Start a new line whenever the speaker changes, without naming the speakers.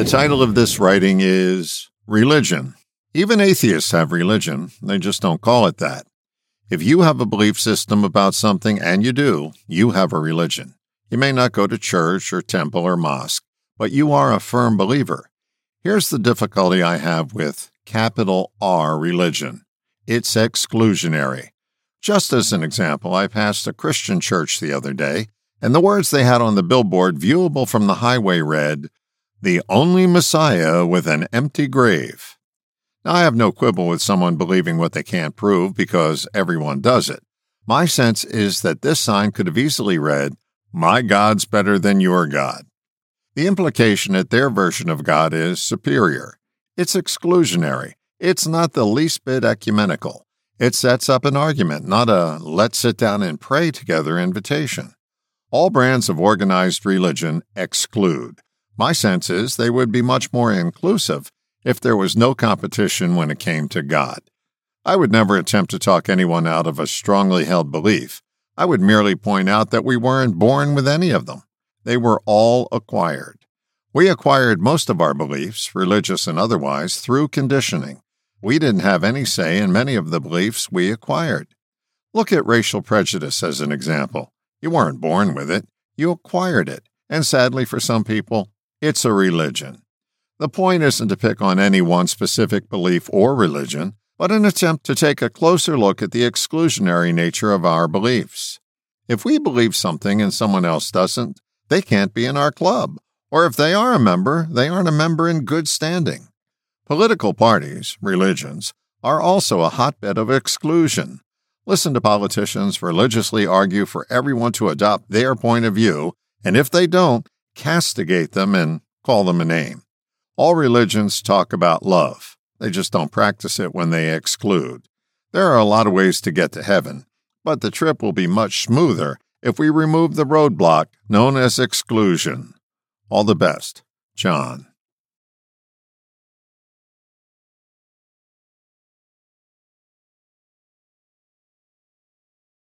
The title of this writing is Religion. Even atheists have religion, they just don't call it that. If you have a belief system about something, and you do, you have a religion. You may not go to church or temple or mosque, but you are a firm believer. Here's the difficulty I have with capital R religion it's exclusionary. Just as an example, I passed a Christian church the other day, and the words they had on the billboard viewable from the highway read, The only Messiah with an empty grave. Now, I have no quibble with someone believing what they can't prove because everyone does it. My sense is that this sign could have easily read, My God's better than your God. The implication that their version of God is superior. It's exclusionary. It's not the least bit ecumenical. It sets up an argument, not a let's sit down and pray together invitation. All brands of organized religion exclude. My sense is they would be much more inclusive if there was no competition when it came to God. I would never attempt to talk anyone out of a strongly held belief. I would merely point out that we weren't born with any of them. They were all acquired. We acquired most of our beliefs, religious and otherwise, through conditioning. We didn't have any say in many of the beliefs we acquired. Look at racial prejudice as an example. You weren't born with it, you acquired it. And sadly, for some people, it's a religion. The point isn't to pick on any one specific belief or religion, but an attempt to take a closer look at the exclusionary nature of our beliefs. If we believe something and someone else doesn't, they can't be in our club. Or if they are a member, they aren't a member in good standing. Political parties, religions, are also a hotbed of exclusion. Listen to politicians religiously argue for everyone to adopt their point of view, and if they don't, castigate them and call them a name. All religions talk about love. They just don't practice it when they exclude. There are a lot of ways to get to heaven, but the trip will be much smoother if we remove the roadblock known as exclusion. All the best, John.